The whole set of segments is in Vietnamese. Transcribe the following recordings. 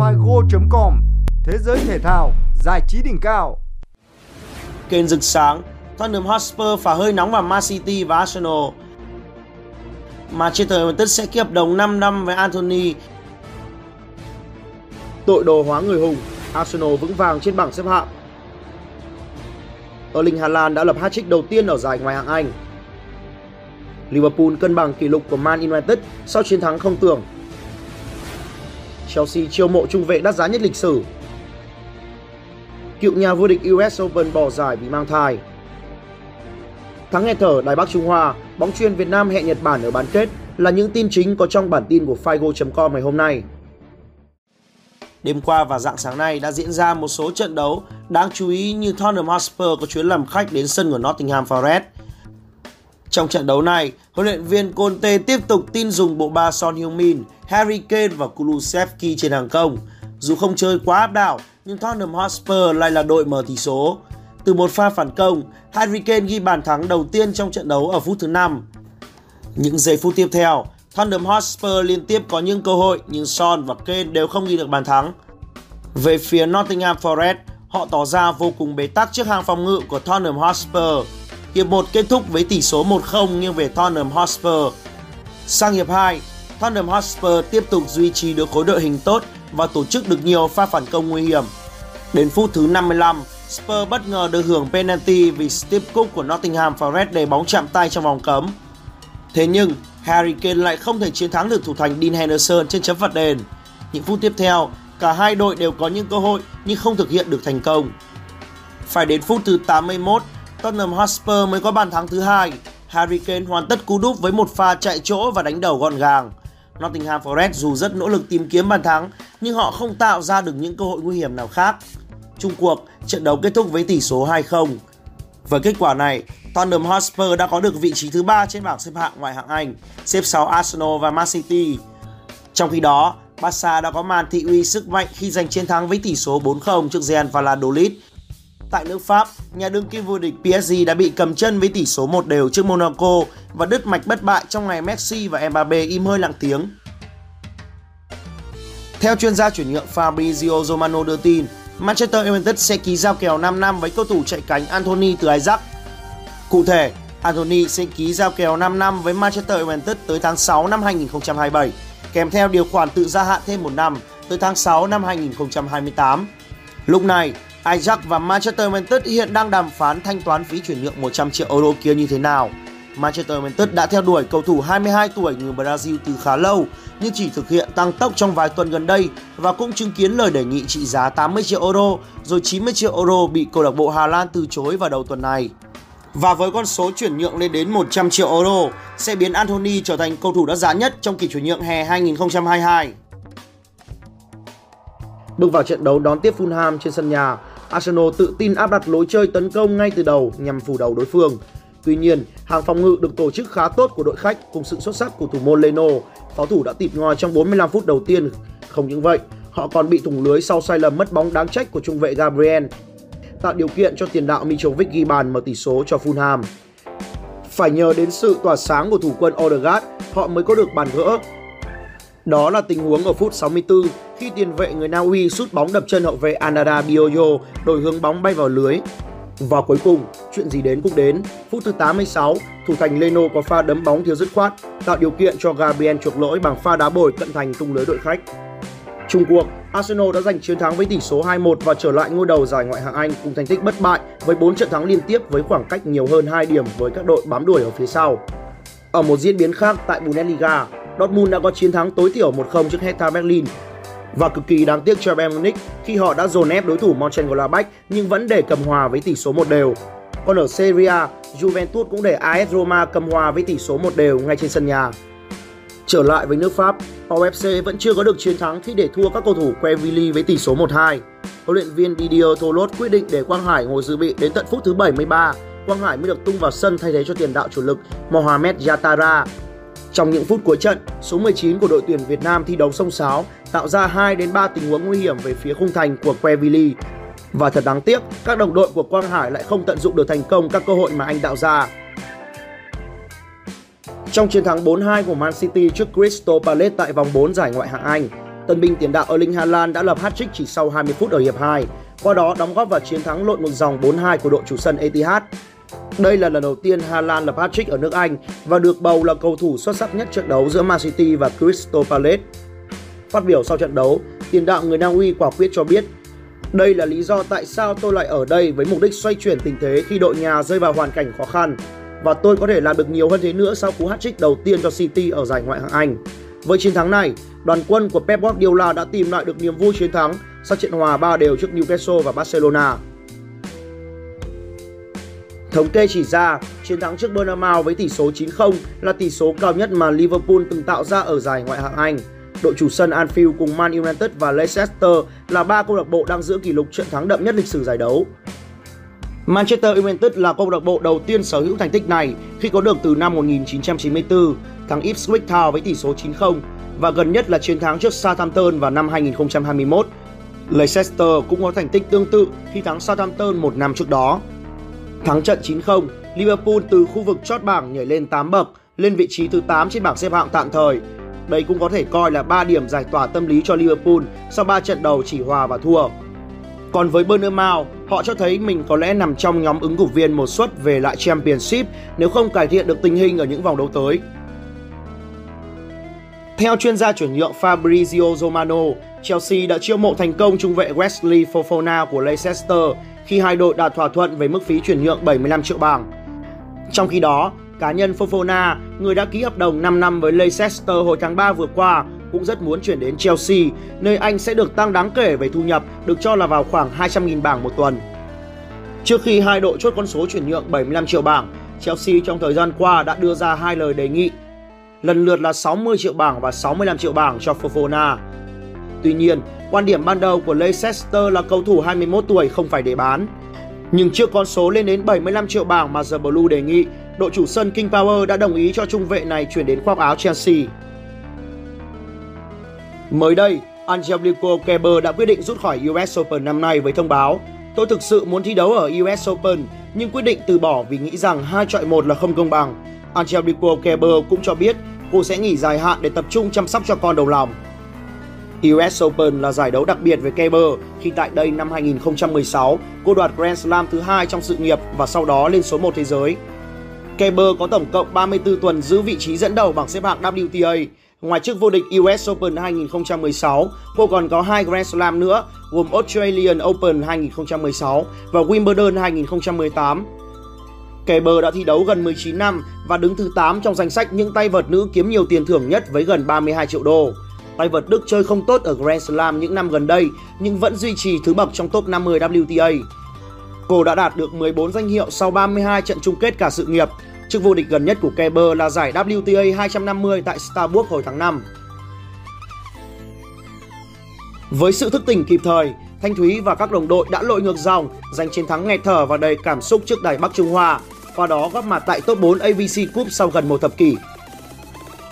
figo.com Thế giới thể thao, giải trí đỉnh cao. Kênh rực sáng, Tottenham Hotspur phá hơi nóng vào Man City và Arsenal. Manchester United sẽ ký hợp đồng 5 năm với Anthony. Tội đồ hóa người hùng, Arsenal vững vàng trên bảng xếp hạng. Erling Haaland đã lập hat-trick đầu tiên ở giải ngoại hạng Anh. Liverpool cân bằng kỷ lục của Man United sau chiến thắng không tưởng. Chelsea chiêu mộ trung vệ đắt giá nhất lịch sử. Cựu nhà vô địch US Open bỏ giải vì mang thai. Thắng nghe thở Đài Bắc Trung Hoa, bóng chuyên Việt Nam hẹn Nhật Bản ở bán kết là những tin chính có trong bản tin của Figo.com ngày hôm nay. Đêm qua và dạng sáng nay đã diễn ra một số trận đấu đáng chú ý như Tottenham Hotspur có chuyến làm khách đến sân của Nottingham Forest. Trong trận đấu này, huấn luyện viên Conte tiếp tục tin dùng bộ ba Son Heung-min, Harry Kane và Kulusevski trên hàng công. Dù không chơi quá áp đảo, nhưng Tottenham Hotspur lại là đội mở tỷ số. Từ một pha phản công, Harry Kane ghi bàn thắng đầu tiên trong trận đấu ở phút thứ 5. Những giây phút tiếp theo, Tottenham Hotspur liên tiếp có những cơ hội nhưng Son và Kane đều không ghi được bàn thắng. Về phía Nottingham Forest, họ tỏ ra vô cùng bế tắc trước hàng phòng ngự của Tottenham Hotspur. Hiệp 1 kết thúc với tỷ số 1-0 nghiêng về Tottenham Hotspur. Sang hiệp 2, Tottenham Hotspur tiếp tục duy trì được khối đội hình tốt và tổ chức được nhiều pha phản công nguy hiểm. Đến phút thứ 55, Spurs bất ngờ được hưởng penalty vì Steve Cook của Nottingham Forest để bóng chạm tay trong vòng cấm. Thế nhưng, Harry Kane lại không thể chiến thắng được thủ thành Dean Henderson trên chấm phạt đền. Những phút tiếp theo, cả hai đội đều có những cơ hội nhưng không thực hiện được thành công. Phải đến phút thứ 81, Tottenham Hotspur mới có bàn thắng thứ hai. Harry Kane hoàn tất cú đúp với một pha chạy chỗ và đánh đầu gọn gàng. Nottingham Forest dù rất nỗ lực tìm kiếm bàn thắng nhưng họ không tạo ra được những cơ hội nguy hiểm nào khác. Trung cuộc, trận đấu kết thúc với tỷ số 2-0. Với kết quả này, Tottenham Hotspur đã có được vị trí thứ ba trên bảng xếp hạng ngoại hạng Anh, xếp sau Arsenal và Man City. Trong khi đó, Barca đã có màn thị uy sức mạnh khi giành chiến thắng với tỷ số 4-0 trước Real Valladolid. Tại nước Pháp, nhà đương kim vô địch PSG đã bị cầm chân với tỷ số 1 đều trước Monaco và đứt mạch bất bại trong ngày Messi và Mbappe im hơi lặng tiếng. Theo chuyên gia chuyển nhượng Fabrizio Romano đưa tin, Manchester United sẽ ký giao kèo 5 năm với cầu thủ chạy cánh Anthony từ Ajax. Cụ thể, Anthony sẽ ký giao kèo 5 năm với Manchester United tới tháng 6 năm 2027, kèm theo điều khoản tự gia hạn thêm một năm tới tháng 6 năm 2028. Lúc này, Ajax và Manchester United hiện đang đàm phán thanh toán phí chuyển nhượng 100 triệu euro kia như thế nào. Manchester United đã theo đuổi cầu thủ 22 tuổi người Brazil từ khá lâu nhưng chỉ thực hiện tăng tốc trong vài tuần gần đây và cũng chứng kiến lời đề nghị trị giá 80 triệu euro rồi 90 triệu euro bị câu lạc bộ Hà Lan từ chối vào đầu tuần này. Và với con số chuyển nhượng lên đến 100 triệu euro sẽ biến Anthony trở thành cầu thủ đắt giá nhất trong kỳ chuyển nhượng hè 2022. Bước vào trận đấu đón tiếp Fulham trên sân nhà, Arsenal tự tin áp đặt lối chơi tấn công ngay từ đầu nhằm phủ đầu đối phương. Tuy nhiên, hàng phòng ngự được tổ chức khá tốt của đội khách cùng sự xuất sắc của thủ môn Leno, pháo thủ đã tịt ngòi trong 45 phút đầu tiên. Không những vậy, họ còn bị thủng lưới sau sai lầm mất bóng đáng trách của trung vệ Gabriel, tạo điều kiện cho tiền đạo Mitrovic ghi bàn mở tỷ số cho Fulham. Phải nhờ đến sự tỏa sáng của thủ quân Odegaard, họ mới có được bàn gỡ. Đó là tình huống ở phút 64 khi tiền vệ người Na Uy sút bóng đập chân hậu vệ Anada Bioyo đổi hướng bóng bay vào lưới. Và cuối cùng, chuyện gì đến cũng đến. Phút thứ 86, thủ thành Leno có pha đấm bóng thiếu dứt khoát, tạo điều kiện cho Gabriel chuộc lỗi bằng pha đá bồi cận thành tung lưới đội khách. Trung cuộc, Arsenal đã giành chiến thắng với tỷ số 2-1 và trở lại ngôi đầu giải ngoại hạng Anh cùng thành tích bất bại với 4 trận thắng liên tiếp với khoảng cách nhiều hơn 2 điểm với các đội bám đuổi ở phía sau. Ở một diễn biến khác tại Bundesliga, Dortmund đã có chiến thắng tối thiểu 1-0 trước Hertha Berlin và cực kỳ đáng tiếc cho Bayern Munich khi họ đã dồn ép đối thủ Mönchengladbach nhưng vẫn để cầm hòa với tỷ số một đều. Còn ở Serie A, Juventus cũng để AS Roma cầm hòa với tỷ số một đều ngay trên sân nhà. Trở lại với nước Pháp, Pau FC vẫn chưa có được chiến thắng khi để thua các cầu thủ Quevilly với tỷ số 1-2. Huấn luyện viên Didier Tholot quyết định để Quang Hải ngồi dự bị đến tận phút thứ 73. Quang Hải mới được tung vào sân thay thế cho tiền đạo chủ lực Mohamed Yatara. Trong những phút cuối trận, số 19 của đội tuyển Việt Nam thi đấu sông sáo, tạo ra 2 đến 3 tình huống nguy hiểm về phía khung thành của Quevilly. Và thật đáng tiếc, các đồng đội của Quang Hải lại không tận dụng được thành công các cơ hội mà anh tạo ra. Trong chiến thắng 4-2 của Man City trước Crystal Palace tại vòng 4 giải ngoại hạng Anh, Tân binh tiền đạo Erling Haaland đã lập hat-trick chỉ sau 20 phút ở hiệp 2, qua đó đóng góp vào chiến thắng lội một dòng 4-2 của đội chủ sân Etihad. Đây là lần đầu tiên Haaland lập hat-trick ở nước Anh và được bầu là cầu thủ xuất sắc nhất trận đấu giữa Man City và Crystal Palace. Phát biểu sau trận đấu, tiền đạo người Na Uy quả quyết cho biết đây là lý do tại sao tôi lại ở đây với mục đích xoay chuyển tình thế khi đội nhà rơi vào hoàn cảnh khó khăn và tôi có thể làm được nhiều hơn thế nữa sau cú hat-trick đầu tiên cho City ở giải Ngoại hạng Anh. Với chiến thắng này, đoàn quân của Pep Guardiola đã tìm lại được niềm vui chiến thắng sau trận hòa 3 đều trước Newcastle và Barcelona. Thống kê chỉ ra, chiến thắng trước Bournemouth với tỷ số 9-0 là tỷ số cao nhất mà Liverpool từng tạo ra ở giải Ngoại hạng Anh. Đội chủ sân Anfield cùng Man United và Leicester là ba câu lạc bộ đang giữ kỷ lục trận thắng đậm nhất lịch sử giải đấu. Manchester United là câu lạc bộ đầu tiên sở hữu thành tích này khi có được từ năm 1994 thắng Ipswich Town với tỷ số 9-0 và gần nhất là chiến thắng trước Southampton vào năm 2021. Leicester cũng có thành tích tương tự khi thắng Southampton một năm trước đó. Thắng trận 9-0, Liverpool từ khu vực chót bảng nhảy lên 8 bậc, lên vị trí thứ 8 trên bảng xếp hạng tạm thời. Đây cũng có thể coi là 3 điểm giải tỏa tâm lý cho Liverpool sau 3 trận đầu chỉ hòa và thua. Còn với Bournemouth, họ cho thấy mình có lẽ nằm trong nhóm ứng cử viên một suất về lại Championship nếu không cải thiện được tình hình ở những vòng đấu tới. Theo chuyên gia chuyển nhượng Fabrizio Romano, Chelsea đã chiêu mộ thành công trung vệ Wesley Fofana của Leicester khi hai đội đạt thỏa thuận về mức phí chuyển nhượng 75 triệu bảng. Trong khi đó, cá nhân Fofana, người đã ký hợp đồng 5 năm với Leicester hồi tháng 3 vừa qua, cũng rất muốn chuyển đến Chelsea, nơi anh sẽ được tăng đáng kể về thu nhập, được cho là vào khoảng 200.000 bảng một tuần. Trước khi hai đội chốt con số chuyển nhượng 75 triệu bảng, Chelsea trong thời gian qua đã đưa ra hai lời đề nghị, lần lượt là 60 triệu bảng và 65 triệu bảng cho Fofana. Tuy nhiên, quan điểm ban đầu của Leicester là cầu thủ 21 tuổi không phải để bán. Nhưng trước con số lên đến 75 triệu bảng mà The Blue đề nghị, đội chủ sân King Power đã đồng ý cho trung vệ này chuyển đến khoác áo Chelsea. Mới đây, Angelico Kerber đã quyết định rút khỏi US Open năm nay với thông báo Tôi thực sự muốn thi đấu ở US Open nhưng quyết định từ bỏ vì nghĩ rằng hai chọi một là không công bằng. Angelico Kerber cũng cho biết cô sẽ nghỉ dài hạn để tập trung chăm sóc cho con đầu lòng. US Open là giải đấu đặc biệt với Kerber khi tại đây năm 2016 cô đoạt Grand Slam thứ hai trong sự nghiệp và sau đó lên số 1 thế giới. Kerber có tổng cộng 34 tuần giữ vị trí dẫn đầu bảng xếp hạng WTA Ngoài chức vô địch US Open 2016, cô còn có hai Grand Slam nữa, gồm Australian Open 2016 và Wimbledon 2018. Kerber đã thi đấu gần 19 năm và đứng thứ 8 trong danh sách những tay vợt nữ kiếm nhiều tiền thưởng nhất với gần 32 triệu đô. Tay vợt Đức chơi không tốt ở Grand Slam những năm gần đây nhưng vẫn duy trì thứ bậc trong top 50 WTA. Cô đã đạt được 14 danh hiệu sau 32 trận chung kết cả sự nghiệp, Chức vô địch gần nhất của Kerber là giải WTA 250 tại Starbucks hồi tháng 5. Với sự thức tỉnh kịp thời, Thanh Thúy và các đồng đội đã lội ngược dòng, giành chiến thắng nghẹt thở và đầy cảm xúc trước đài Bắc Trung Hoa, qua đó góp mặt tại top 4 AVC Cup sau gần một thập kỷ.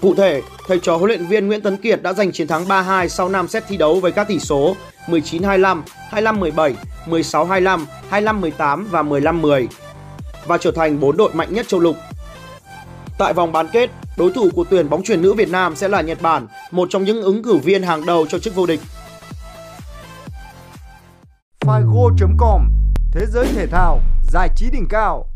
Cụ thể, thầy trò huấn luyện viên Nguyễn Tấn Kiệt đã giành chiến thắng 3-2 sau 5 set thi đấu với các tỷ số 19-25, 25-17, 16-25, 25-18 và 15-10 và trở thành bốn đội mạnh nhất châu lục. Tại vòng bán kết, đối thủ của tuyển bóng chuyền nữ Việt Nam sẽ là Nhật Bản, một trong những ứng cử viên hàng đầu cho chức vô địch. Figo.com Thế giới thể thao, giải trí đỉnh cao